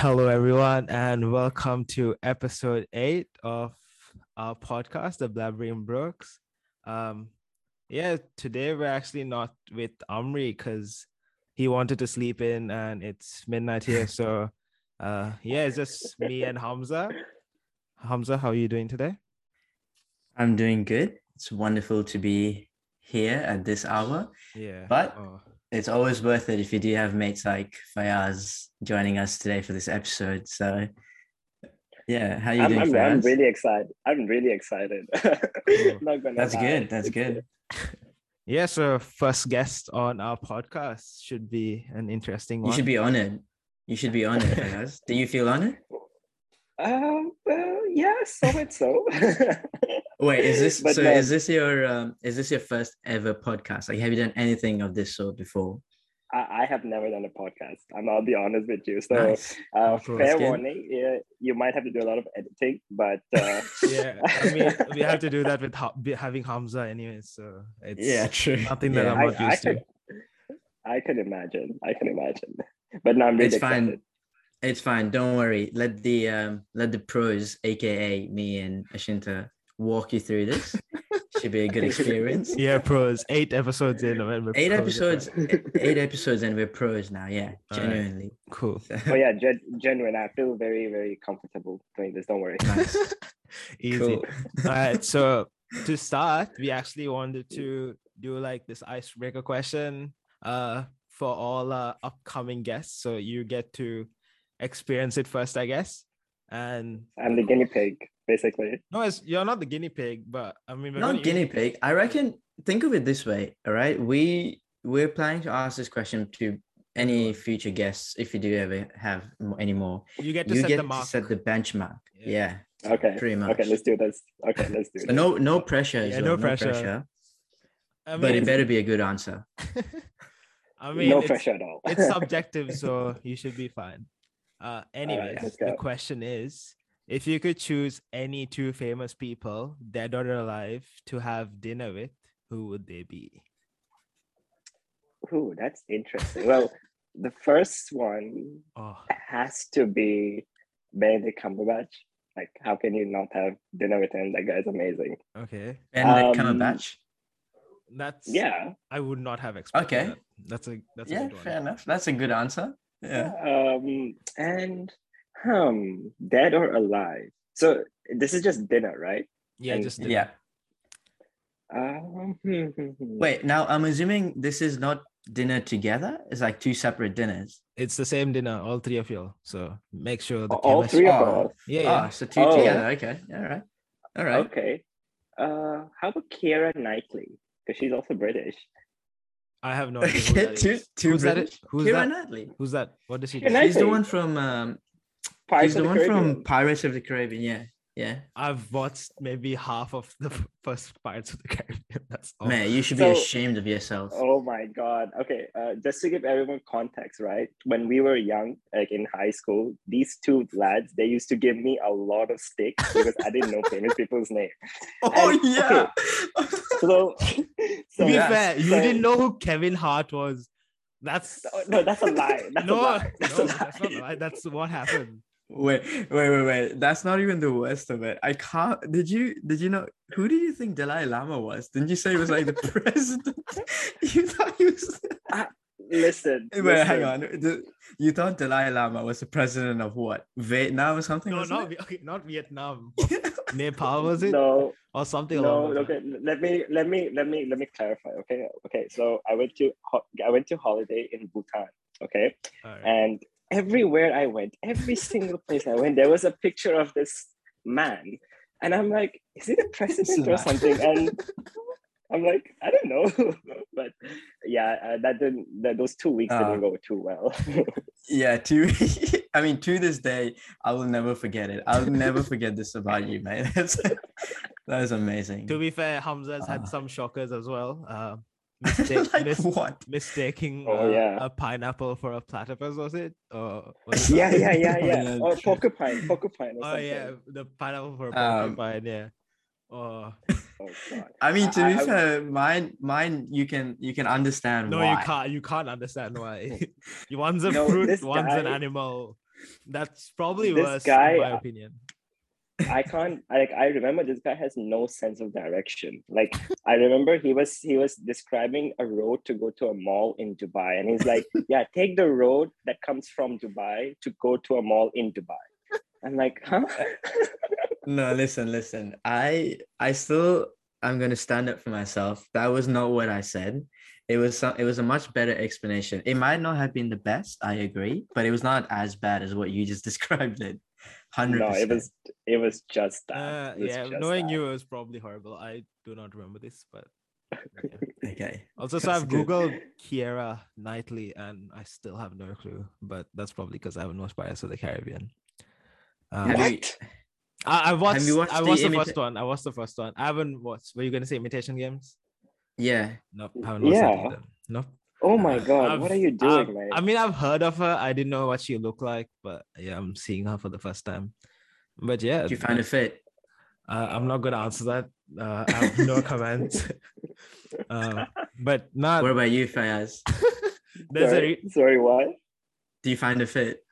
Hello, everyone, and welcome to episode eight of our podcast, The Blabbering Blokes. Um, yeah, today we're actually not with Amri because he wanted to sleep in and it's midnight here. So, uh, yeah, it's just me and Hamza. Hamza, how are you doing today? I'm doing good. It's wonderful to be here at this hour. Yeah, But- oh, It's always worth it if you do have mates like Faiyaz joining us today for this episode. So, yeah, how are you I'm, doing, I'm, Faiyaz? I'm really excited. I'm really excited. Not gonna That's lie. good. That's good. yeah. So, first guest on our podcast should be an interesting You should be honored. You should be honored, Faiyaz. Do you feel honored? Um, well, yeah, so and so. Wait, is this But so? no, Is this your um? Is this your first ever podcast? Like, have you done anything of this sort before? I, I have never done a podcast. I'm. I'll be honest with you. So, Nice. uh, fair That's good. warning. Yeah, you might have to do a lot of editing, but uh, yeah, I mean, we have to do that with ha- having Hamza anyway. So, it's Yeah, true. nothing that Yeah. I'm I, not I used to. could. I can imagine. I can imagine. But no, I'm really It's fine. excited. It's fine. Don't worry. Let the um let the pros, aka me and Ashinta, walk you through this. Should be a good experience. Yeah, pros. Eight episodes in. and we're Eight episodes, eight episodes, and we're pros now. Yeah, All right. genuinely. Cool. Oh yeah, gen- genuine. I feel very, very comfortable doing this. Don't worry. Nice. Easy. Cool. All right. So to start, we actually wanted to do like this icebreaker question uh for all uh, upcoming guests. So you get to experience it first, I guess. And I'm the guinea pig, basically. no, it's, you're not the guinea pig, but I mean, Not gonna guinea use- pig. I reckon. Think of it this way. All right, we we're planning to ask this question to any future guests if you do ever have any more. You get to You set get the to mark. set the benchmark. Yeah. Yeah, Okay. pretty much. Okay, let's do this. Okay, let's do So this. no no pressure. Yeah, well, no pressure. I But it better be a good answer. I mean, no pressure at all. it's subjective, so you should be fine. Uh, anyways, let's the question is if you could choose any two famous people, dead or alive, to have dinner with, who would they be? Ooh, that's interesting. Well, the first one Oh, has to be Benedict Cumberbatch. Like, how can you not have dinner with him? That guy's amazing. okay. Benedict Um, Cumberbatch. That's Yeah. I would not have expected. Okay. that. That's a that's a Yeah, good one. fair enough. That's a good answer. Yeah. Um, and hmm, dead or alive. So this is just dinner, right? Yeah, And- just Yeah. Um, hmm. Wait, now I'm assuming this is not dinner together. It's like two separate dinners. it's the same dinner, all three of you. So make sure the all chemistry- three of Oh. us. Yeah, yeah. Ah, so two Oh. together. Okay. All right. All right. Okay. Uh, how about Keira Knightley? Because she's also British. I have no idea. Who Okay, that two- two Who's that? British. Who's Keira that? Knightley. Who's that? What does she do? Knightley. He's the one from um Pirates he's the of one Caribbean. from Pirates of the Caribbean. Yeah. Yeah. I've watched maybe half of the first Pirates of the Caribbean. That's all. Man, you should be So- ashamed of yourself. Oh my god. Okay, uh, just to give everyone context, right? When we were young, like in high school, these two lads, they used to give me a lot of stick because I didn't know famous people's name. Oh, and- yeah. So, so to be Yeah. fair, you so- didn't know who Kevin Hart was. That's No, no, that's a lie. That's no, a lie. That's no, a that's not a lie. That's what happened. Wait, wait, wait, wait. That's not even the worst of it. I can't. Did you? Did you know? Who do you think Dalai Lama was? Didn't you say he was like the president? you thought he was. Listen. Wait, hang on. You thought Dalai Lama was the president of what? Vietnam or something? No, wasn't it? Okay, not Vietnam. Nepal was it No, or something? no. Okay, let me let me let me let me clarify. Okay, okay. So I went to I went to holiday in Bhutan. Okay, right. and everywhere I went, every single place I went, there was a picture of this man, and I'm like, is he the president or something? And I'm like, I don't know, but yeah, uh, that didn't. That those two weeks Uh, didn't go too well. Yeah, two. I mean, to this day, I will never forget it. I'll never forget this about you, man. That's that is amazing. To be fair, Hamza's Uh, had some shockers as well. Uh, mistake, like mis- what? mistaking Oh, uh, yeah. a pineapple for a platypus, was it? Or was it yeah, yeah, yeah, yeah. yeah, Or true. porcupine, porcupine. Or Oh something. yeah, the pineapple for a Um, yeah. Oh Oh, God. I mean, to I- be I- fair, mine, mine, you can, you can understand no, why. you can't. You can't understand why. one's a No, fruit, this one's an animal. That's probably This worse, guy- in my opinion. I can't like I remember this guy has no sense of direction. Like I remember he was he was describing a road to go to a mall in Dubai and he's like, "Yeah, take the road that comes from Dubai to go to a mall in Dubai." I'm like, "Huh?" No, listen, listen. I I still I'm gonna stand up for myself. That was not what I said. It was some it was a much better explanation. It might not have been the best, I agree, but it was not as bad as what you just described it. Hundred no, it percent. was it was just that. Uh, was yeah, just knowing that. you was probably horrible. I do not remember this, but yeah. Okay. also, so That's I've good. googled Keira Knightley, and I still have no clue. But that's probably because I haven't watched Pirates of the Caribbean. Um, What? I, I watched. you watched I the watched the, imita- first one. I watched the first one. I haven't watched. Were you gonna say Imitation Games? Yeah. No, I haven't watched Yeah. that either. No. Oh my god, what are you doing, I've- man? I mean, I've heard of her. I didn't know what she looked like, but yeah, I'm seeing her for the first time. But yeah, Do you find it fit? uh, I'm not gonna answer that. Uh, I have no comment. uh, but not What about you, Faiyaz? there's a sorry, re- sorry, what? Do you find it fit?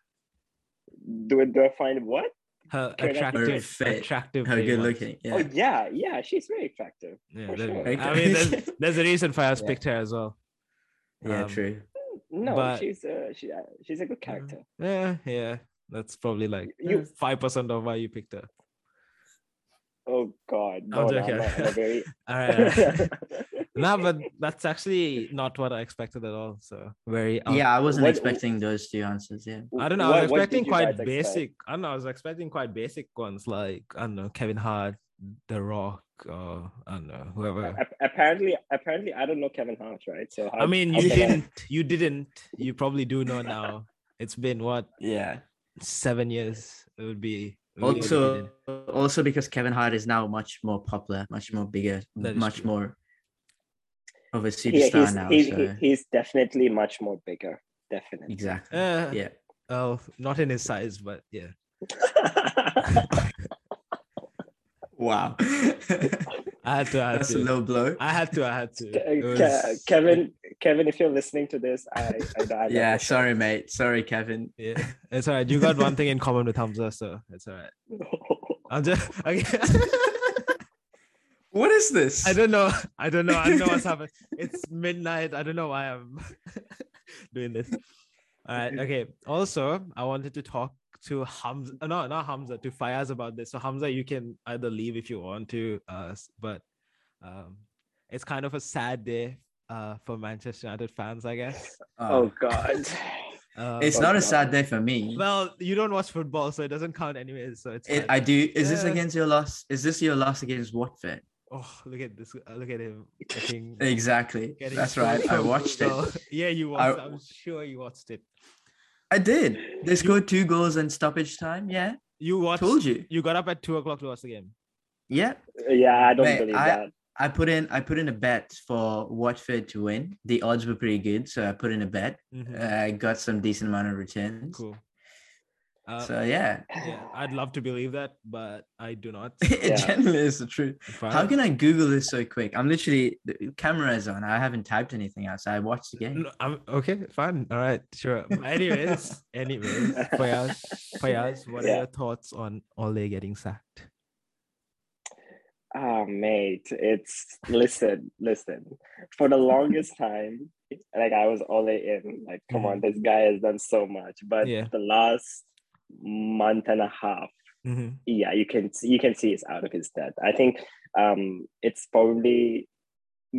Do, do I find what? her Fair attractive, fit, attractive, Her good looking. Yeah. Oh yeah, yeah, she's very attractive. Yeah, for sure. I mean, there's, there's a reason Faiyaz Yeah. picked her as well. yeah, um, true. No, But- she's uh, she, uh, she's a good character. Yeah, yeah, that's probably like You- five percent of why you picked her. Oh God, I'm no, no. I'm not- I'm a very. All right. all right. no, but that's actually not what I expected at all. So very out- Yeah, I wasn't what- expecting those two answers. Yeah. I don't know. I was What- what expecting did quite guys expect? basic. I don't know. I was expecting quite basic ones like I don't know Kevin Hart, The Rock, or I don't know whoever. Apparently, apparently, I don't know Kevin Hart, right? So how, I mean, you didn't. You didn't. You probably do know now. It's been what Yeah. seven years. It would be. it would be Also, also because Kevin Hart is now much more popular, much more bigger, much true. more of a Yeah, superstar he's, now. he's, so he's definitely much more bigger. Definitely. exactly. Uh, Yeah. Oh, not in his size, but yeah. Wow. I had to. I had That's a to. low blow. I had to. I had to. Ke- was- Kevin, Kevin, if you're listening to this, I, I, I yeah, your sorry, mate. Sorry, Kevin. Yeah, it's all right. You got one thing in common with Hamza, so it's all right. I'm just. Okay. What is this? I don't know. I don't know. I don't know what's happening. It's midnight. I don't know why I'm doing this. All right. Okay. Also, I wanted to talk to Hamza. uh, No, not Hamza. To Faiyaz about this. So Hamza, you can either leave if you want to. Uh, but um, it's kind of a sad day uh for Manchester United fans, I guess. oh God. Uh, it's Oh, not a sad day for me. well, you don't watch football, so it doesn't count anyways. So it's It. I do. Is this against your loss? Is this your loss against Watford? Oh, look at this! uh, Look at him getting. Exactly. getting That's right. I watched it. Yeah, you I- watched. I, am sure you watched it. I did. They scored two goals in stoppage time. Yeah. You watched. Told you. You got up at two o'clock to watch the game. Yeah. Yeah, I don't Mate, believe I- that. I put in I put in a bet for Watford to win. The odds were pretty good, so I put in a bet. Mhm. I got some decent amount of returns. Cool. Uh, So yeah, yeah, I'd love to believe that, but I do not. it Yeah. generally is the truth. Fine. How can I Google this so quick? I'm literally the camera is on. I haven't typed anything out, so I watched the game. No, I'm okay. Fine. All right. Sure. But anyways, anyways, Faiyaz, Faiyaz, what are your thoughts on Ole getting sacked? Ah, mate, it's listen, listen. For the longest time, like I was all in. Like, come on, this guy has done so much. But Yeah. the last month and a half, Mhm. yeah, you can see, you can see it's out of his depth. I think um it's probably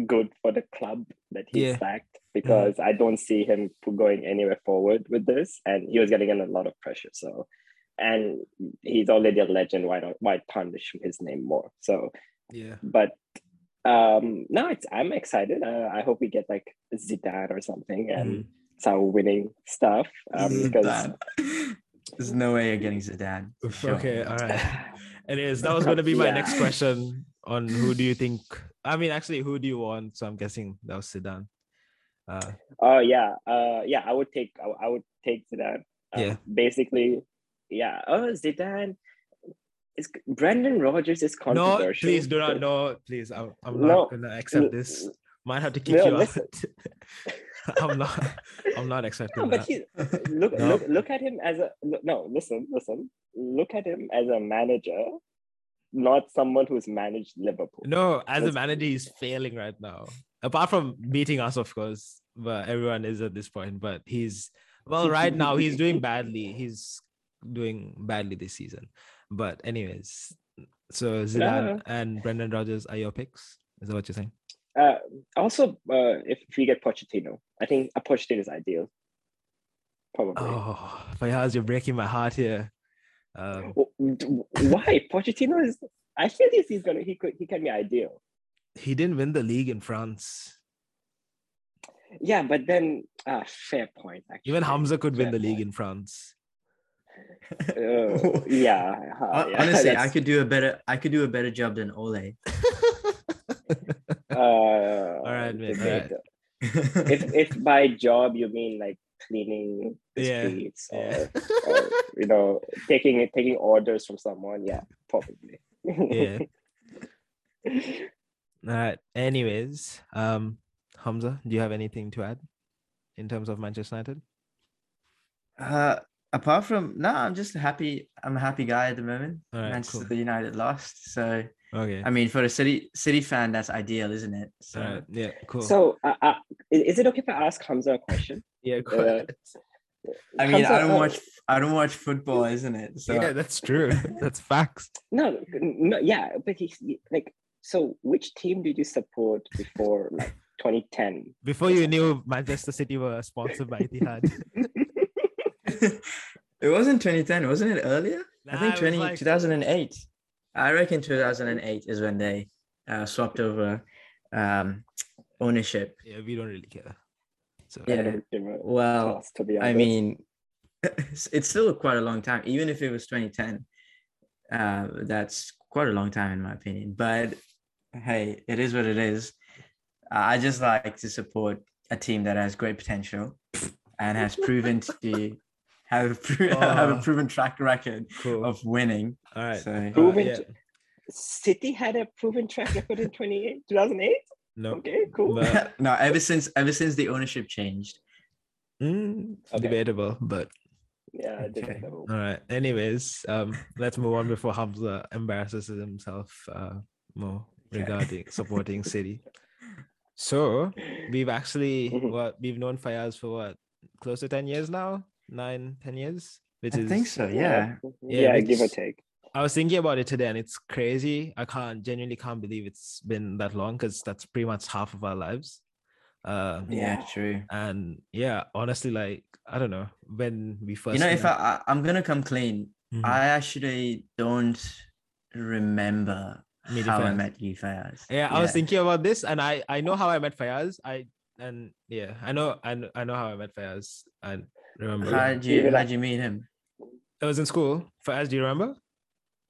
good for the club that he's Yeah. sacked because I don't see him going anywhere forward with this, and he was getting in a lot of pressure. So, and he's already a legend. Why not? Why tarnish his name more? So, Yeah. but um no, it's I'm excited. Uh, I hope we get like Zidane or something and Mhm. start winning stuff. Um, because Zidane. There's no way you're getting Zidane. sure. Okay. All right. Anyways, that was going to be my Yeah. next question on who do you think? I mean, actually, who do you want? So I'm guessing that was Zidane. Uh, Oh yeah, uh, yeah. I would take. I, I would take Zidane. Um, Yeah. Basically, yeah. Oh, Zidane. Is Brendan Rodgers is controversial. no, controversial. please do not. but- No, please. I'm, I'm No, not going to accept n- this. Might have to kick no, you listen. out. I'm not. I'm not accepting No, but that. he look No. look look at him as a no. Listen, listen. Look at him as a manager, not someone who's managed Liverpool. No, as a Let's- manager, he's failing right now. Apart from beating us, of course, but everyone is at this point. But he's well, right now he's doing badly. He's doing badly this season. But anyways, so Zidane Yeah. and Brendan Rodgers are your picks. Is that what you're saying? Uh, also, uh, if we get Pochettino, I think a Pochettino is ideal. Probably. Oh, Faiyaz, you're breaking my heart here. Um, Why Pochettino is? I feel this he's gonna he could he can be ideal. he didn't win the league in France. Yeah, but then uh, fair point. Actually. Even Hamza could win Fair the league point. in France. Uh, yeah, uh, yeah, Honestly, I could do a better. I could do a better job than Ole. Uh, All right, mate, all right. If if by job you mean like cleaning the Yeah, streets yeah. or, or you know taking taking orders from someone, yeah, probably. yeah. All right. Anyways, um, Hamza, do you have anything to add in terms of Manchester United? Uh, apart from no, I'm just happy. I'm a happy guy at the moment. All right, Manchester cool. United lost, so Okay. I mean, for a city city fan, that's ideal, isn't it? So All right. Yeah. Cool. So, uh, uh, is is it okay if I ask Hamza a question? yeah. Go uh. I mean, Hamza, I don't uh, watch. I don't watch football, isn't it? So yeah, that's true. that's facts. No, no, yeah, but he's like, so which team did you support before like 2010? Before you knew Manchester City were sponsored by Etihad. it wasn't 2010, wasn't it earlier? I think 20, like- 2008. I reckon 2008 is when they uh, swapped over um, ownership. Yeah, we don't really care. So Yeah. don't give a Well, toss, to be I mean, it's, it's still quite a long time, even if it was 2010. Uh, that's quite a long time, in my opinion. But hey, it is what it is. I just like to support a team that has great potential and has proven to have, pro- have a Oh. proven track record cool. of winning. All right. So Uh, Proven yeah. City had a proven track record in 28, 2008. No. Okay, cool. But no, ever since ever since the ownership changed. mm, Okay. debatable, but yeah, I Okay. know. all right. Anyways, um, let's move on before Hamza embarrasses himself uh more Okay. regarding supporting City. So we've actually Mhm. what we've known Faiyaz for what close to 10 years now, nine, 10 years, which I is think so. Yeah. Yeah, Yeah, give or take. I was thinking about it today and it's crazy. I can't genuinely can't believe it's been that long because that's pretty much half of our lives. Uh, Yeah. True. and yeah, honestly, like I don't know when we first. You know, if met- I, I I'm gonna come clean, Mhm. I actually don't remember Meeting how I met you, Faiyaz. yeah, I was thinking about this, and I I know how I met Faiyaz. I and yeah, I know I know, I know how I met Faiyaz. I remember How did you Even how'd you meet him? I was in school. Faiyaz, do you remember?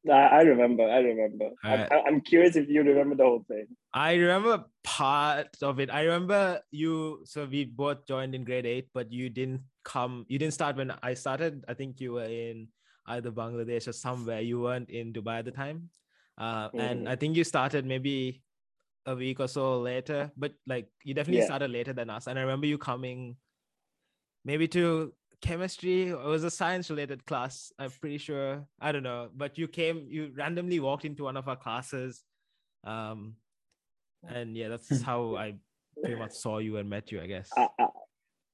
I, I remember. I remember. I'm, I- I'm curious if you remember the whole thing. I remember part of it. I remember you. So we both joined in grade eight, but you didn't come. You didn't start when I started. I think you were in either Bangladesh or somewhere. You weren't in Dubai at the time. Uh, and Mhm. I think you started maybe a week or so later, but like you definitely Yeah. started later than us. And I remember you coming maybe to chemistry. It was a science related class. I'm pretty sure. I don't know, but you came. You randomly walked into one of our classes. Um, and yeah, that's how I pretty much saw you and met you. I guess. I, I,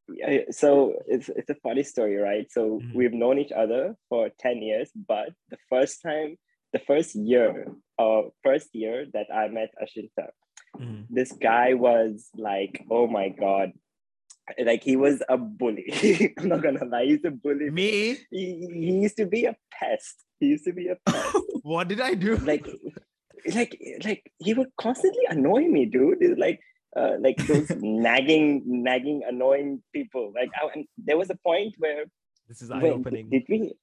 yeah, so it's it's a funny story, right? So Mhm. we've known each other for 10 years, but the first time, the first year, uh, first year that I met Ashinta, Mhm. this guy was like, oh my god, like he was a bully. I'm not gonna lie, he's a bully. Me? He, he used to be a pest. He used to be a pest. What did I do? like like like he would constantly annoy me dude It's like uh, like those nagging nagging annoying people like I, and there was a point where this is eye opening. did we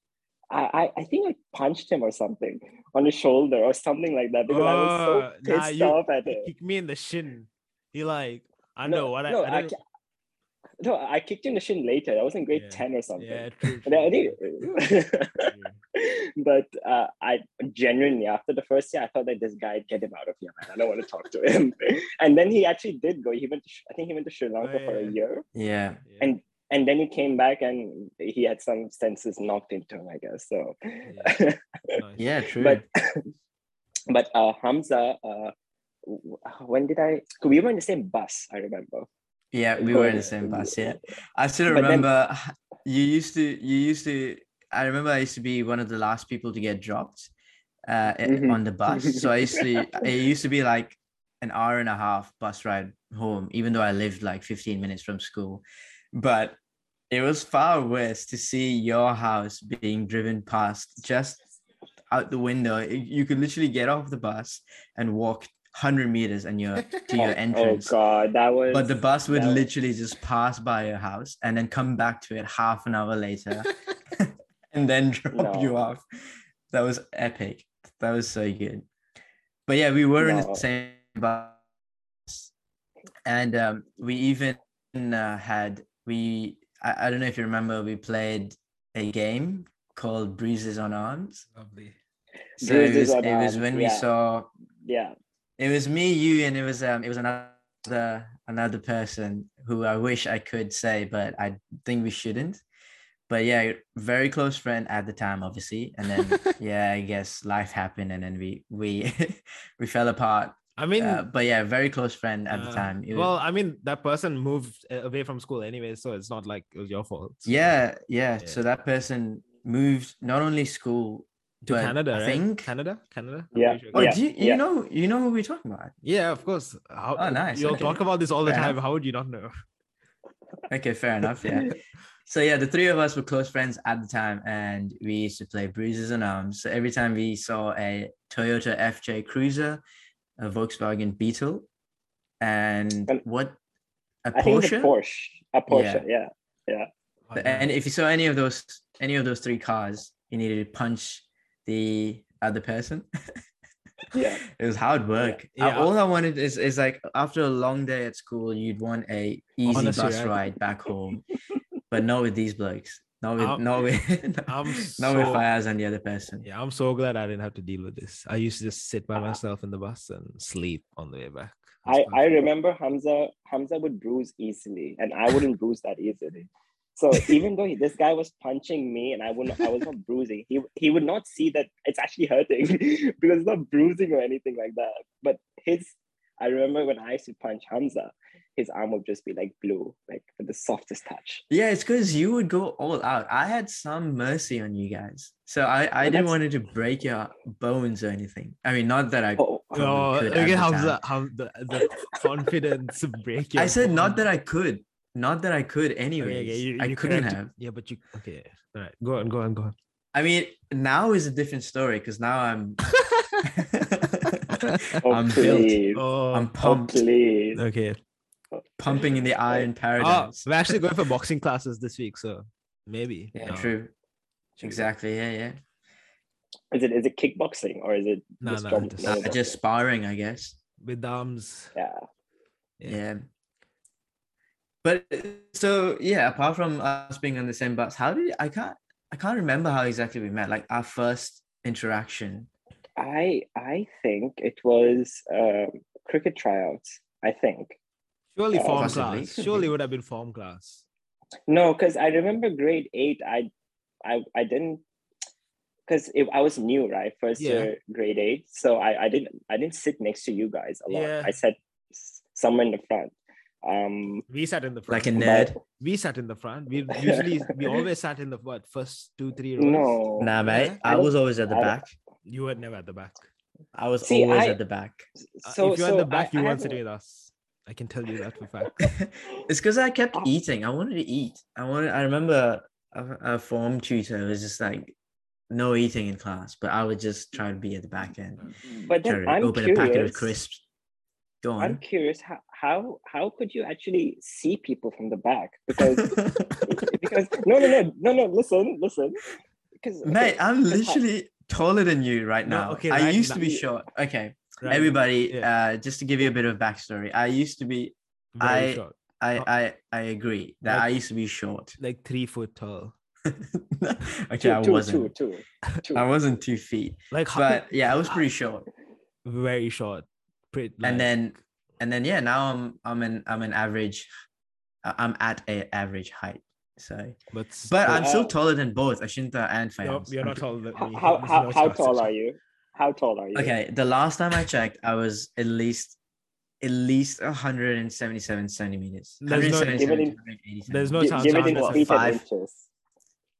I, I think I punched him or something on his shoulder or something like that because I was Oh, so nah, pissed you- off at He it. kicked me in the shin. He like I No, know what no, I, I I, no, I kicked him in the shin later. I was in grade Yeah, 10 or something. yeah, true, And I true, but uh, I genuinely after the first year I thought that this guy get him out of here, man. I don't want to talk to him. and then he actually did go. He went. To, I think he went to Sri Lanka Oh, for a year, Yeah. and and then he came back and he had some senses knocked into him, I guess. So, Yeah. Nice. Yeah, true. but but uh, Hamza, uh, when did I? We were in the same bus. I remember. Yeah, we were in the same bus. Yeah. I still But then- remember you used to you used to I remember I used to be one of the last people to get dropped uh Mhm. on the bus. So I used to it used to be like an hour and a half bus ride home, even though I lived like 15 minutes from school. But it was far worse to see your house being driven past just out the window. You could literally get off the bus and walk 100 meters and you're to your Oh, entrance. Oh God, that was. But the bus would that was- literally just pass by your house and then come back to it half an hour later and then drop you off. That was epic. That was so good. But yeah, we were in the same bus. And um, we even uh, had, we, I, I don't know if you remember, we played a game called Breezes on Arms. Lovely. So it was, it was Arms, when we saw yeah. It was me, you, and it was um it was another another person who I wish I could say, but I think we shouldn't. But yeah, very close friend at the time, obviously. And then yeah, I guess life happened and then we we we fell apart. I mean, Uh, but yeah, very close friend at the uh, time. It was- well, I mean, that person moved uh, away from school anyway, so it's not like it was your fault. so- yeah, yeah, Yeah. So that person moved not only school to but Canada, I right? think. Canada, Canada. I'm Yeah, sure. Oh, Yeah, do you, you yeah. know you know who we're talking about? yeah, of course. How, Oh, nice, You'll okay. talk about this all the Fair time. enough. How would you not know? Okay, fair enough. Yeah. So yeah, the three of us were close friends at the time, and we used to play bruises and arms. So every time we saw a Toyota FJ Cruiser, a Volkswagen Beetle, and And what a I think it's a Porsche. Porsche. A Porsche. Yeah. Oh, And if you saw any of those, any of those three cars, you needed to punch the other person. Yeah. it was hard work. Yeah. Uh, All I wanted is is like after a long day at school, you'd want a easy Honestly, bus right? ride back home, but not with these blokes. Not with I'm- not with I'm not with so- Faiyaz and the other person. Yeah, I'm so glad I didn't have to deal with this. I used to just sit by myself in the bus and sleep on the way back. That's I, I remember Hamza Hamza would bruise easily, and I wouldn't bruise that easily. So even though he, this guy was punching me and I wouldn't I was not bruising, he he would not see that it's actually hurting because it's not bruising or anything like that. But his I remember when I used to punch Hamza, his arm would just be like blue, like with the softest touch. Yeah, it's because you would go all out. I had some mercy on you guys, so I I Well, didn't that's- want to break your bones or anything. I mean, not that I. Oh, probably Oh, could at okay, the how's that? How the, the confidence break? I your said not that I could, not that I could. Oh, okay, Anyways, okay, you- I you couldn't corrected- have. Yeah, but you okay. All right, go on, go on, go on. I mean, now is a different story because now I'm. oh I'm built. please. Oh, I'm Oh, pumped, please. okay. pumping in the oh. iron Oh, paradise. we're actually going for boxing classes this week, so maybe. yeah, No, true. true. Exactly. Yeah, yeah. Is it is it kickboxing or is it No, just no, just- normal just sparring, I guess. With arms. yeah. Yeah. Yeah. But uh, so yeah, apart from us being on the same bus, how did I can't I can't remember how exactly we met. Like our first interaction. I I think it was um, cricket tryouts. I think Surely Uh, form possibly. class. Surely would have been form class. no, because I remember grade eight. I I I didn't because I was new, right? First Yeah. year, grade eight. So I I didn't I didn't sit next to you guys a lot. Yeah. I sat s- somewhere in the front. Um, We sat in the front. Like a but- nerd. we sat in the front. We usually we always sat in the what first two three rows. no, Nah, mate. Yeah? I I was always at the I back. you were never at the back. I was See, always I- at the back. Uh, So if you're at the back, I, you I weren't have sitting with us. I can tell you that for fact. it's because I kept Oh. eating. I wanted to eat. I wanted. I remember a, a form tutor was just like, no eating in class, but I would just try to be at the back end. But then I'm open a packet of crisps. Go I'm curious how, how how could you actually see people from the back because because no no no no no listen listen because okay, Mate, I'm literally taller than you right No, now. okay, I right used to now- be short. Okay, Right? everybody. Yeah. Uh, just to give you a bit of backstory, I used to be. Very I- short, I. I I agree that Like- I used to be short. like three foot tall. okay, Two, I wasn't. two, two, two. I wasn't two feet, Like, but yeah, I was pretty short. very short. Pretty, like, and then and then yeah, now I'm I'm an I'm an average. I- I'm at a average height. So, but but I'm still Uh, taller than both Ashinta and Nope, Faiyaz. you're not pre- taller than How me. how how, how tall are you? How tall are you? Okay, the last time I checked, I was at least at least 177 centimeters. There's no- 177 Give it in- there's no Gi- chance give it in not feet and five. inches.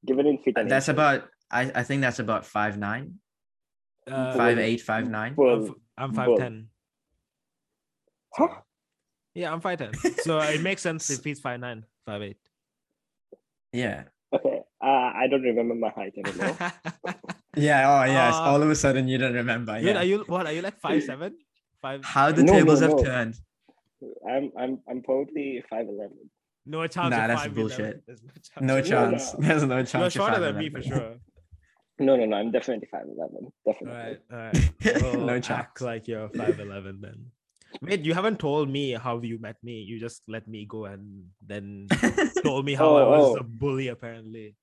Give it in feet Uh, and That's inches. about I, I think that's about five nine, Uh, five eight, five nine. Bull. I'm, f- I'm Bull. 5'10. Huh? Yeah, I'm 5'10. so it makes sense if he's 5'9, 5'8. Yeah. Okay. Uh, I don't remember my height anymore. Yeah. Oh yes. Uh, All of a sudden you don't remember. Dude, Yeah. are you what? Are you like 5'7? Five? How the No, no, tables have no. turned. I'm I'm I'm probably five eleven. No chance. Nah, that's 5'11. bullshit. There's no chance. No No, chance. no. There's no chance. You're shorter than me for sure. No, no, no. I'm definitely five eleven. Definitely. right, all right. No Well, chance. act like you're 5'11 then. Wait, you haven't told me how you met me. You just let me go and then told me how I Oh, was oh. a bully apparently.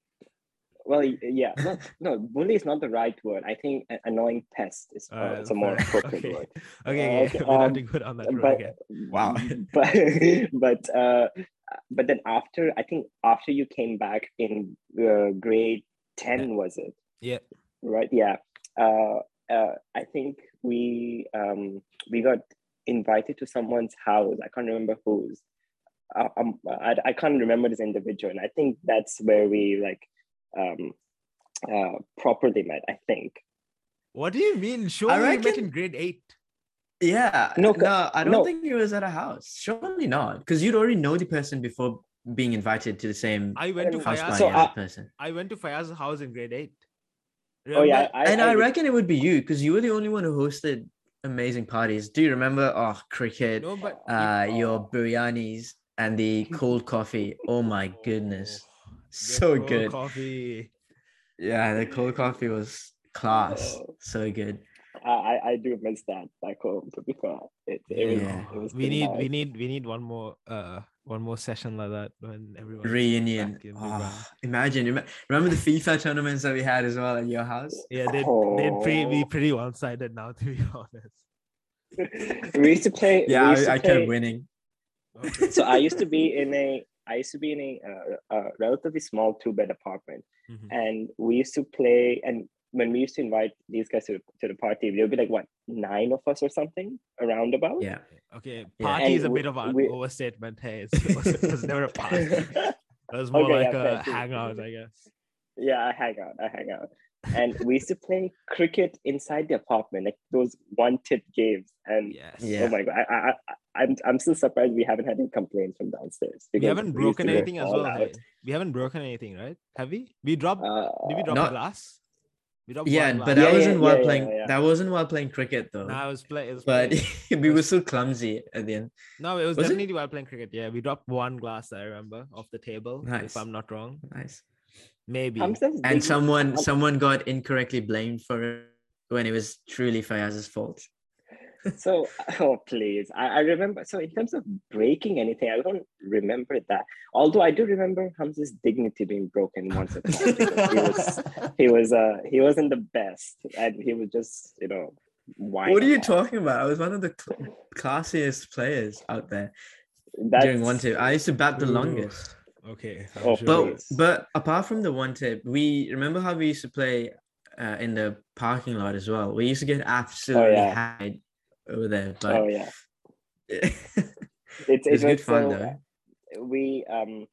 Well, yeah. No, no, bully is not the right word. I think a- annoying pest is uh, All right, it's a more appropriate okay. word. Okay, okay, okay. we don't have um, to go down that road but- again. wow. but but uh but then after i think after you came back in uh, grade 10 was it Yeah. right yeah uh, uh i think we um we got invited to someone's house i can't remember whose uh, um, I, I can't remember this individual and i think that's where we like um uh properly met i think What do you mean? Sure, I we met in grade eight. Yeah. No, No, c- I don't no. think he was at a house. Surely not, because you'd already know the person before being invited to the same I went to house Faiyaz. party So as I- person. I went to Faiyaz's house in grade eight. oh yeah I, and I, I reckon it would be you, because you were the only one who hosted amazing parties. Do you remember? Oh, cricket, no, but uh, your biryanis, and the cold coffee. Oh my goodness, Oh, the so cold good. Coffee. Yeah, the cold coffee was class. Oh. So good. I, I I do miss that back home. To be fair, it, it was, Yeah. it was we pretty need we need we need one more uh one more session like that when everyone Reunion. back in the Oh, imagine, remember the FIFA tournaments that we had as well at your house? yeah they'd, they'd pretty, be Oh. pretty one-sided now to be honest we used to play. Yeah, used to I, I play- kept winning. okay. So I used to be in a I used to be in a, uh, a relatively small two bed apartment, Mhm. and we used to play. And when we used to invite these guys to, to the party, there would be like what nine of us or something around about. Yeah. okay Yeah. party is a And bit we- of an we- overstatement hey it's, it, was, it was never a party it was more Okay, like yeah, a hangout true. i guess yeah, I hang out. I hang out. And we used to play cricket inside the apartment, like those one-tip games. And yes Yeah. oh my god, I, I, I, I'm I'm still surprised we haven't had any complaints from downstairs. we haven't broken go anything as well out. hey? we haven't broken anything right have we we dropped Uh, did we drop No. a glass we dropped Yeah, but that Yeah, wasn't yeah, while yeah, playing. yeah, yeah. That wasn't while playing cricket though. no it was play it was but we were so clumsy at the end. No, it was, Was it? definitely while playing cricket. Yeah, we dropped one glass. I remember off the table. Nice. If I'm not wrong, Nice. maybe. Hamza's And someone someone got incorrectly blamed for it when it was truly Faiyaz's fault. So, oh please, I, I remember. So, in terms of breaking anything, I don't remember that. Although I do remember Hamza's dignity being broken once or twice. he was, he was, uh, he wasn't the best, and he was just, you know, whining What are you a talking about? I was one of the cl- classiest players out there That's, during one tip. I used to bat the Ooh. longest. Okay. Oh, sure. But Please. but apart from the one tip, we remember how we used to play uh, in the parking lot as well. We used to get absolutely yeah. hammered over there. But Oh yeah, it it's was good fun so- though. we um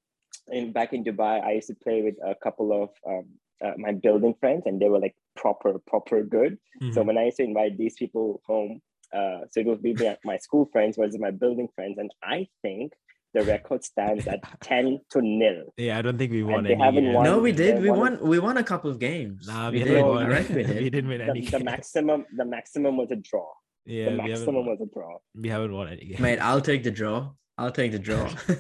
in back in Dubai, I used to play with a couple of um uh, my building friends, and they were like proper proper good. So Mhm. when I used to invite these people home, uh, so it would be my- my school friends versus my building friends, and I think the record stands at ten to nil. yeah, I don't think we won they any. haven't games. won- No, we did. We won- won. We won a couple of games. Nah, we we, did. haven't No, won. I reckon we we did. didn't win The, any. the games. maximum the maximum was a draw. Yeah, the we haven't, maximum won. was a draw. we haven't won any games. Mate, I'll take the draw. I'll take the draw.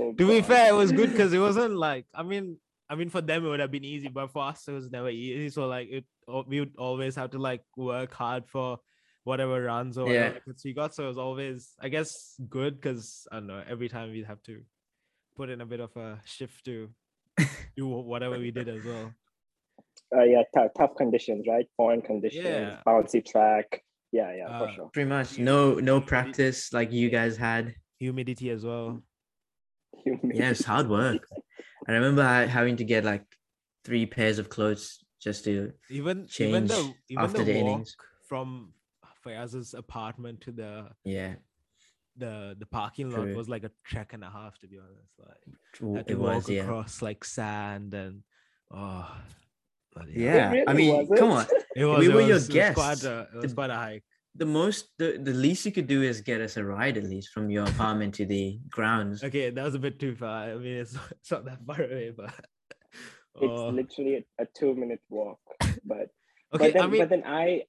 Oh, to be fair, it was good because it wasn't like I mean, I mean for them it would have been easy, but for us it was never easy. So like it, we would always have to like work hard for whatever runs or Yeah. whatever records we got. So it was always, I guess, good because I don't know. Every time we'd have to put in a bit of a shift to do whatever we did as well. uh, yeah, tough, tough conditions, right? Foreign conditions, Yeah. bouncy track. Yeah, yeah, Uh, for sure. Pretty much no no practice like you guys had. Humidity as well. Yeah, it's hard work. I remember having to get like three pairs of clothes just to Even even Change the even after the the walk innings. from Faiyaz's apartment to the yeah. the the parking lot True. was like a trek and a half to be honest. Like w- had to It walk was yeah. across like sand and oh bloody hell. Yeah, I mean, was come on. It was, We it were your was- it was quite a, it was The- quite a hike. The most the, the least you could do is get us a ride at least from your apartment to the grounds. Okay, that was a bit too far. I mean, it's, it's not that far away, but It's oh, literally a, a two minute walk. But okay. but then I mean, but then I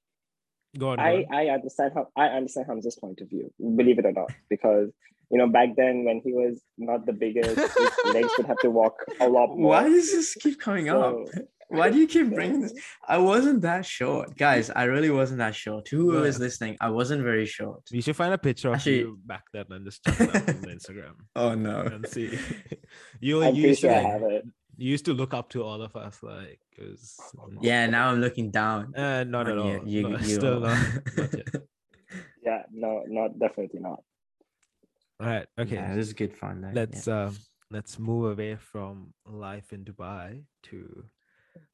go on. go I on. I understand how I understand Hamza's point of view, believe it or not, because you know back then when he was not the biggest, his legs would have to walk a lot more. Why does this keep coming up? So- Why do you keep bringing this? I wasn't that short, guys. I really wasn't that short. To whoever is listening, I wasn't very short. You should find a picture of Actually- you back then and just check it out on Instagram Oh no! and see. you I'm you pretty used to sure I like, have it. you used to look up to all of us like it was Yeah, now I'm looking down. uh, not at all. you- you- No, you still not, not. Yeah, no, not definitely not. All right. Okay. Yeah, this is good fun. Though. let's um let's move away from life in Dubai to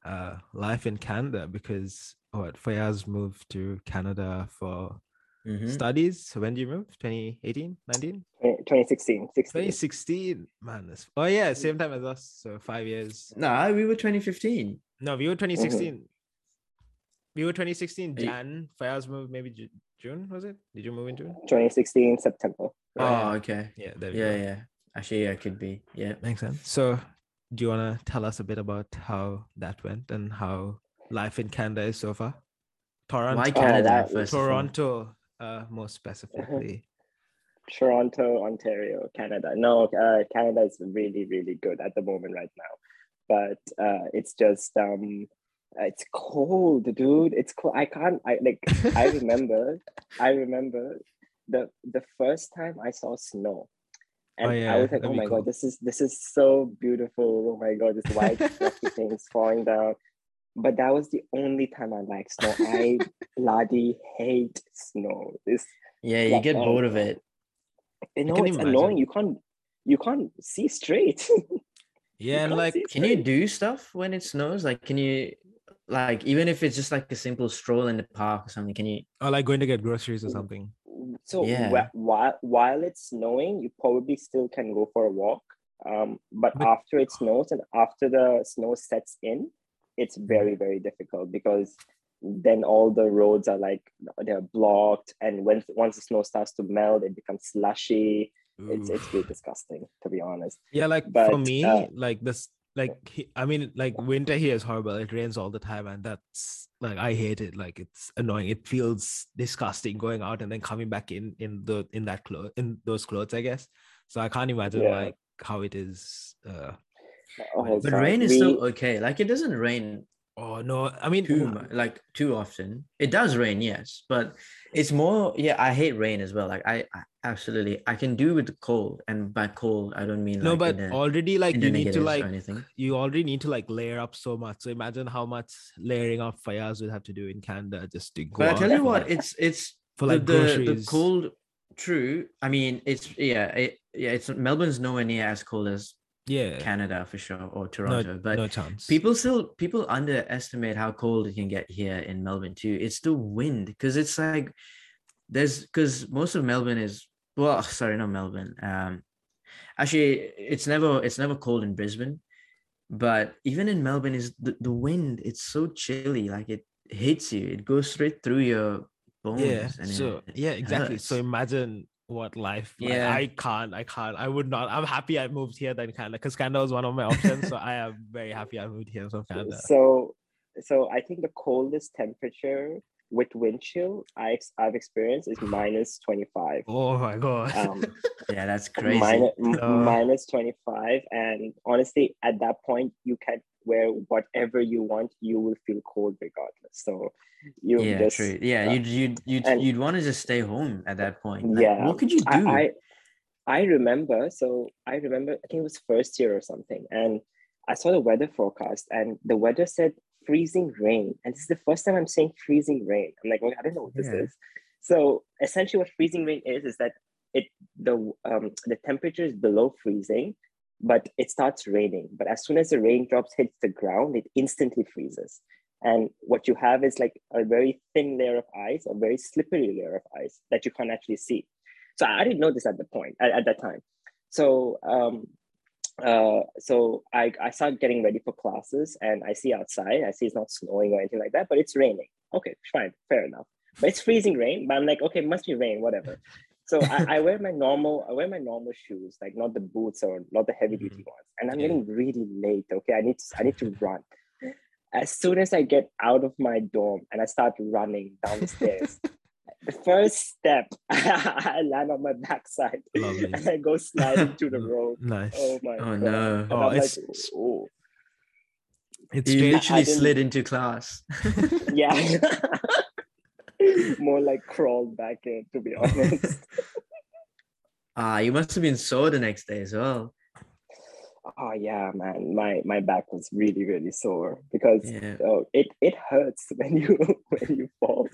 uh life in Canada because what Faiyaz moved to Canada for Yeah. Mhm. studies. So when did you move? 2018, 19? 2016, 16. 2016. Man, this oh yeah, same time as us. So five years. No, we were 2015. No, we were 2016. We were 2016 Are you- Jan. Faiyaz moved maybe Ju- June, was it? Did you move in June? 2016 September. Oh, okay. Yeah, there we Yeah, go. yeah. Actually, yeah, could be. Yeah. Makes sense. So, do you want to tell us a bit about how that went and how life in Canada is so far? Toronto, Why Canada that- first? of all? Toronto, uh, more specifically. Toronto, Ontario, Canada. No, uh, Canada is really, really good at the moment right now, but uh, it's just um, it's cold, dude. It's cold. I can't. I like. I remember. I remember the the first time I saw snow, and Oh, yeah, I was like, that'd "Oh my cool. god, this is this is so beautiful. Oh my god, this white fluffy things falling down." But that was the only time I liked snow. I bloody hate snow. This Yeah, you Yeah, get um, bored of it. you know it's imagine. annoying. You can't you can't see straight. Yeah, and can't like, Can you do stuff when it snows? Like, can you, like, even if it's just like a simple stroll in the park or something? Can you? or like going to get groceries or something. So Yeah. wh- while while it's snowing, you probably still can go for a walk. Um, but, But- after it snows and after the snow sets in, it's Mm. very very difficult because then all the roads are like they're blocked, and when once the snow starts to melt, it becomes slushy. It's it's really disgusting to be honest. Yeah, like for me, uh, like this, like he- I mean, like winter here is horrible. It rains all the time, and that's like I hate it. Like it's annoying. It feels disgusting going out and then coming back in in the in that clothes in those clothes. I guess. So I can't imagine Yeah. like how it is. Uh, Oh, But rain is We- still okay. Like, it doesn't rain oh no, I mean, too like too often. It does rain, yes, but it's more. Yeah, I hate rain as well. Like, I, I absolutely I can do with the cold, and by cold I don't mean no, like but a- already like you need to like anything. you already need to like layer up so much. So imagine how much layering up Faiyaz would have to do in Canada just to go. But I tell you what, like- it's it's for the- like the, the cold. True. I mean, it's yeah, it, yeah. It's Melbourne's nowhere near as cold as yeah, Canada for sure or no, Toronto, but no chance. people still people underestimate how cold it can get here in Melbourne too. It's the wind because it's like there's because most of Melbourne is well, sorry, not Melbourne. Um, actually, it's never it's never cold in Brisbane, but even in Melbourne is the, the wind. It's so chilly, like it hits you. It goes straight through your bones. yeah and so yeah exactly so imagine what life like, Yeah. i can't i can't i would not i'm happy i moved here than canada because canada was one of my options so i am very happy i moved here from canada So, so I think the coldest temperature with wind chill I, i've experienced is minus twenty five. oh my god Um, yeah, that's crazy. minus, m- Uh. minus twenty five, and honestly, at that point, you can wear whatever you want. You will feel cold regardless. So, you yeah, just true. Yeah, uh, you'd you'd you'd, and- you'd want to just stay home at that point. Like, Yeah, what could you do? I, I I remember so I remember I think it was first year or something and I saw the weather forecast and the weather said freezing rain, and this is the first time I'm saying freezing rain. I'm like, well, I don't know what this Yeah. is. So essentially, what freezing rain is is that it the um the temperature is below freezing, but it starts raining. But as soon as the raindrops hits the ground, it instantly freezes. And what you have is like a very thin layer of ice, a very slippery layer of ice that you can't actually see. So I didn't know this at the point at, at that time. So um, uh, so I, I start getting ready for classes and I see outside, I see it's not snowing or anything like that, but it's raining. Okay, fine, fair enough. But it's freezing rain, but I'm like, okay, must be rain, whatever. So I, I wear my normal, I wear my normal shoes, like not the boots or not the heavy duty mm-hmm. ones. And I'm Yeah. getting really late. Okay. I need to I need to run. As soon as I get out of my dorm and I start running down the stairs, the first step, I land on my backside Lovely. and I go sliding to the road. Nice. Oh my Oh, god. no. And Oh, I'm like, it's- oh. It's You literally slid into class. yeah. More like crawled back in, to be honest. Ah, you must have been sore the next day as well. oh yeah, man. My my back was really, really sore because Yeah. oh, it it hurts when you when you fall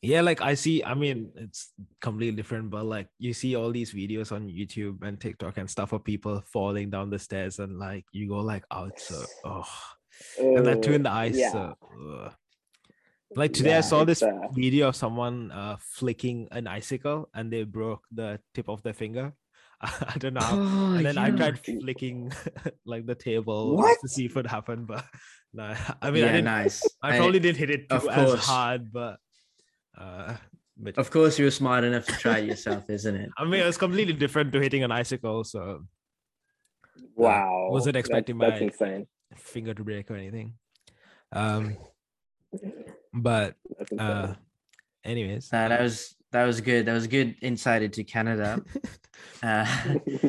yeah like i see i mean it's completely different but like you see all these videos on youtube and tiktok and stuff of people falling down the stairs and like you go like out so oh and that too in the Oh, ice yeah. so, ugh. Like today i saw this uh, video of someone uh flicking an icicle and they broke the tip of their finger i don't know how Oh, and then I tried flicking like the table What? to see if it happened, but no, I mean, I, didn't, nice. I probably didn't hit it of too as hard, but uh, but Of course, you were smart enough to try it yourself, isn't it? I mean, it's completely different to hitting an icicle, so Wow. wasn't expecting that's my- insane. finger to break or anything. Um, but uh, anyways, Nah, that was that was good. That was good insight into Canada. Uh,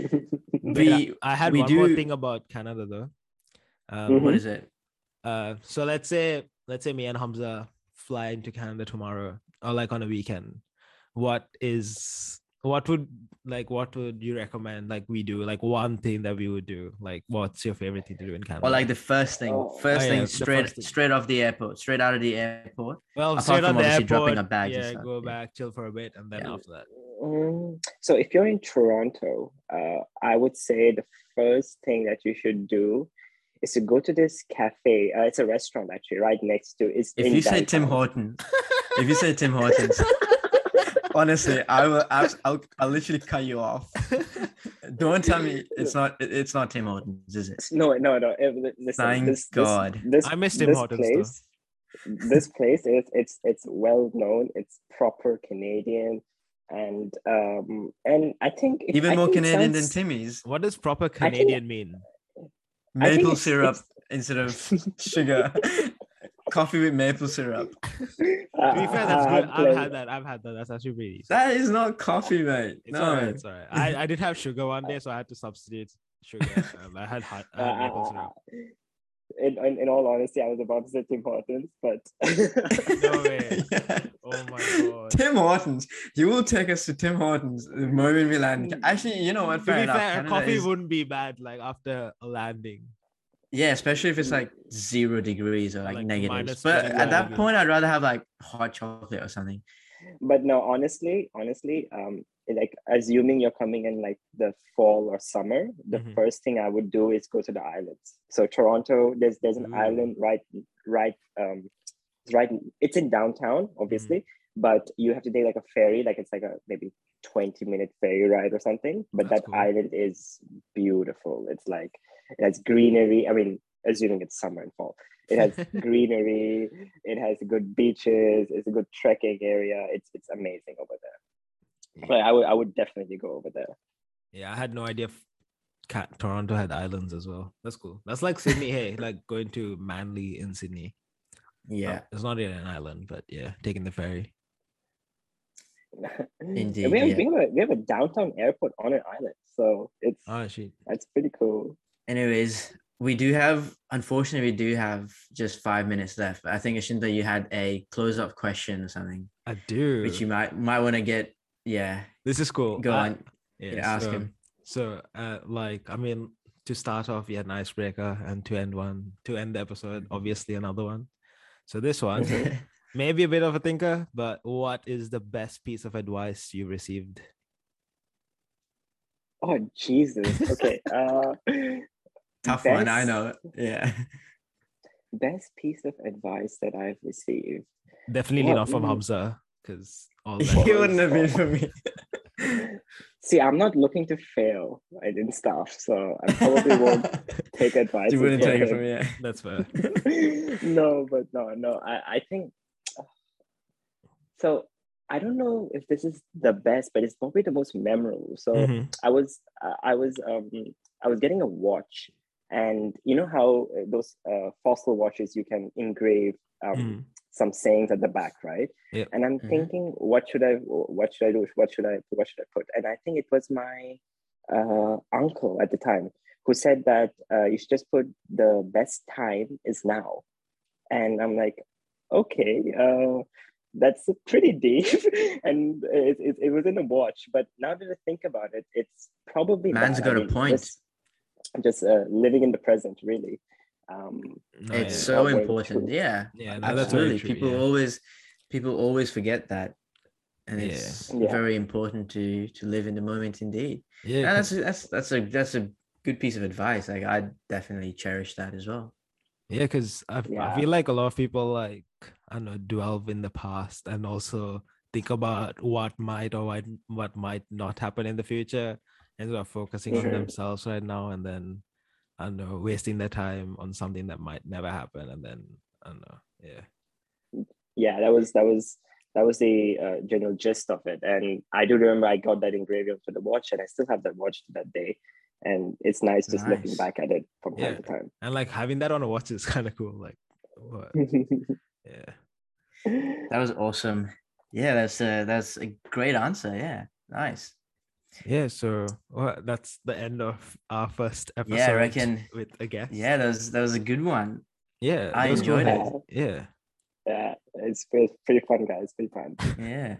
we I had we one more thing about Canada though. Um, Mhm. what is it? uh so let's say let's say me and hamza fly into canada tomorrow or like on a weekend what is what would like what would you recommend like we do like one thing that we would do like what's your favorite thing to do in canada well like the first thing, Oh. first Oh, yeah, thing the straight first thing. straight off the airport, straight out of the airport. well apart straight on from the obviously airport dropping our bags and yeah go back chill for a bit and then Yeah. after that Mm, so if you're in Toronto, uh, I would say the first thing that you should do is to go to this cafe. Uh, it's a restaurant actually, right next to. It's If in you say Tim downtown. Horton, if you say Tim Hortons, honestly, I will. I'll, I'll, I'll literally cut you off. Don't tell me it's not. it- It's not Tim Hortons, is it? No, no, no. li- Listen, Thank this, God. This, I missed Tim this Hortons, place, this place is it's it's well known. It's proper Canadian, and um and I think it- Even I more think it Canadian than sounds- Timmy's. what does proper think- canadian mean I think Maple it's- syrup it's- instead of sugar. Coffee with maple syrup. to be fair that's I- good I've i've had that i've had that that's actually really That is not coffee, mate. it's no. all right it's all right I, I did have sugar one day so i had to substitute sugar um, i had hot I had maple syrup uh, in, in, in all honesty, I was about to say Tim Hortons, but No way. Yeah. Oh my god. Tim Hortons. You will take us to Tim Hortons the moment we land. Mm. Actually, you know what? to be enough. fair, Canada coffee is- wouldn't be bad like after a landing. Yeah, especially if it's like zero degrees or like, Like negatives. But at that degrees. point, I'd rather have like hot chocolate or something. but no, honestly, honestly, um, like assuming you're coming in like the fall or summer, the Mhm. first thing I would do is go to the islands. So Toronto, there's there's an Ooh. island right right um it's right it's in downtown, obviously, Mm-hmm. but you have to take like a ferry, like it's like a maybe 20 minute ferry ride or something. But That's that cool. island is beautiful. It's like it has greenery. I mean, assuming it's summer and fall. It has greenery. It has good beaches. It's a good trekking area. It's it's amazing over there. But I would I would definitely go over there. Yeah, I had no idea if Ca- Toronto had islands as well. That's cool. That's like Sydney. hey, like going to Manly in Sydney. Oh, Yeah, it's not really an island, but yeah, taking the ferry. Indeed, we, have, yeah. we, have a, we have a downtown airport on an island, so it's Oh shit. that's pretty cool. Anyways, we do have, unfortunately, we do have just five minutes left. I think Ashinta, you had a close-up question or something, I do. which you might might want to get. Yeah, This is cool. go I- on. Yeah, Yeah, ask so, him. So, uh, like, I mean, to start off, yeah, an icebreaker, and to end one, to end the episode, obviously another one. So this one, maybe a bit of a thinker, but what is the best piece of advice you received? Oh Jesus. Okay. Uh Tough one, I best- know. Yeah. Best piece of advice that I've received. Definitely Well, not from mm. Hamza, because all it that. wouldn't have been for me. See, I'm not looking to fail right, in stuff, so I probably won't take advice. you wouldn't take it from me. Yeah. That's fair. no, but no, no. I, I think so. I don't know if this is the best, but it's probably the most memorable. So Mhm. I was uh, I was um I was getting a watch, and you know how uh, those uh, fossil watches you can engrave um, Mhm. some sayings at the back, right? Yep. And I'm Mhm. thinking, what should I what should I do? What should I what should I put? And I think it was my uh, uncle at the time who said that uh, you should just put the best time is now. And I'm like, okay, uh, that's pretty deep. and it, it, it was in a watch. But now that I think about it, it's probably Man's that. I got a point. Just, just uh, living in the present, really. Um, No, it's yeah. so Not important. true. Yeah. Yeah, no, that's very Absolutely. true, people yeah. always people always forget that. And Yeah. it's Yeah. very important to to live in the moment indeed. yeah, And 'cause- that's that's that's a that's a good piece of advice. Like I definitely cherish that as well. Yeah, because I, I feel like a lot of people like I don't know delve in the past and also think about what might or what what might not happen in the future and sort of focusing on themselves right now and then I don't know wasting their time on something that might never happen and then I don't know yeah. Yeah that was that was that was the uh, general gist of it and i do remember i got that engraving for the watch and i still have that watch to that day and it's nice just looking back at it from time to time and like having that on a watch is kind of cool like what? yeah That was awesome. Yeah, that's a that's a great answer. Yeah. Nice. yeah so well, that's the end of our first episode Yeah, I reckon with a guest yeah, that was that was a good one. yeah I that was cool. enjoyed it. yeah yeah it's pretty, pretty fun guys pretty fun Yeah.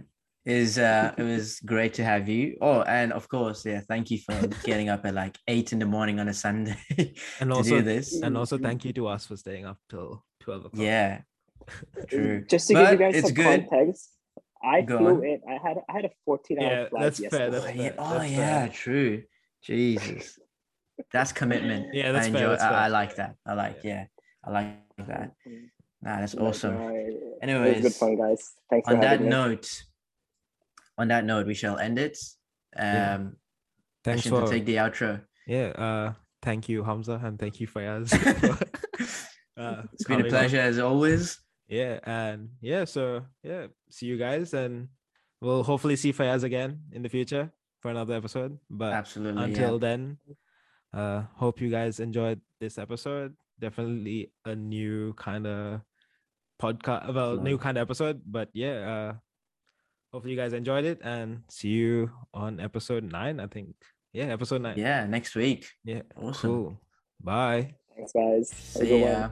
Is uh it was great to have you. Oh, and of course, yeah, thank you for getting up at like eight in the morning on a Sunday and to also do this. and also thank you to us for staying up till 12 o'clock Yeah. True. just to give you guys it's some good. context i Go flew on. in i had i had a 14 hour Yeah, flight that's fair, yesterday. that's Oh, yeah, fair, oh that's yeah, fair. true. Jesus. That's commitment. Yeah, that's I fair, that's I, I like that. I like, yeah. I like that. Nah, that's awesome. it good fun guys thanks for on that having me. note, on that note, we shall end it. Yeah. Um thanks to for take the outro. yeah uh thank you hamza and thank you Faiyaz uh, It's been a on. pleasure as always. yeah and yeah so yeah see you guys and we'll hopefully see Faiyaz again in the future for another episode but Absolutely. until yeah. then uh hope you guys enjoyed this episode definitely a new kind of podcast well new kind of episode but yeah uh hopefully you guys enjoyed it and see you on episode nine i think yeah episode nine Yeah, next week. yeah Awesome. cool bye thanks guys Have See good one. ya.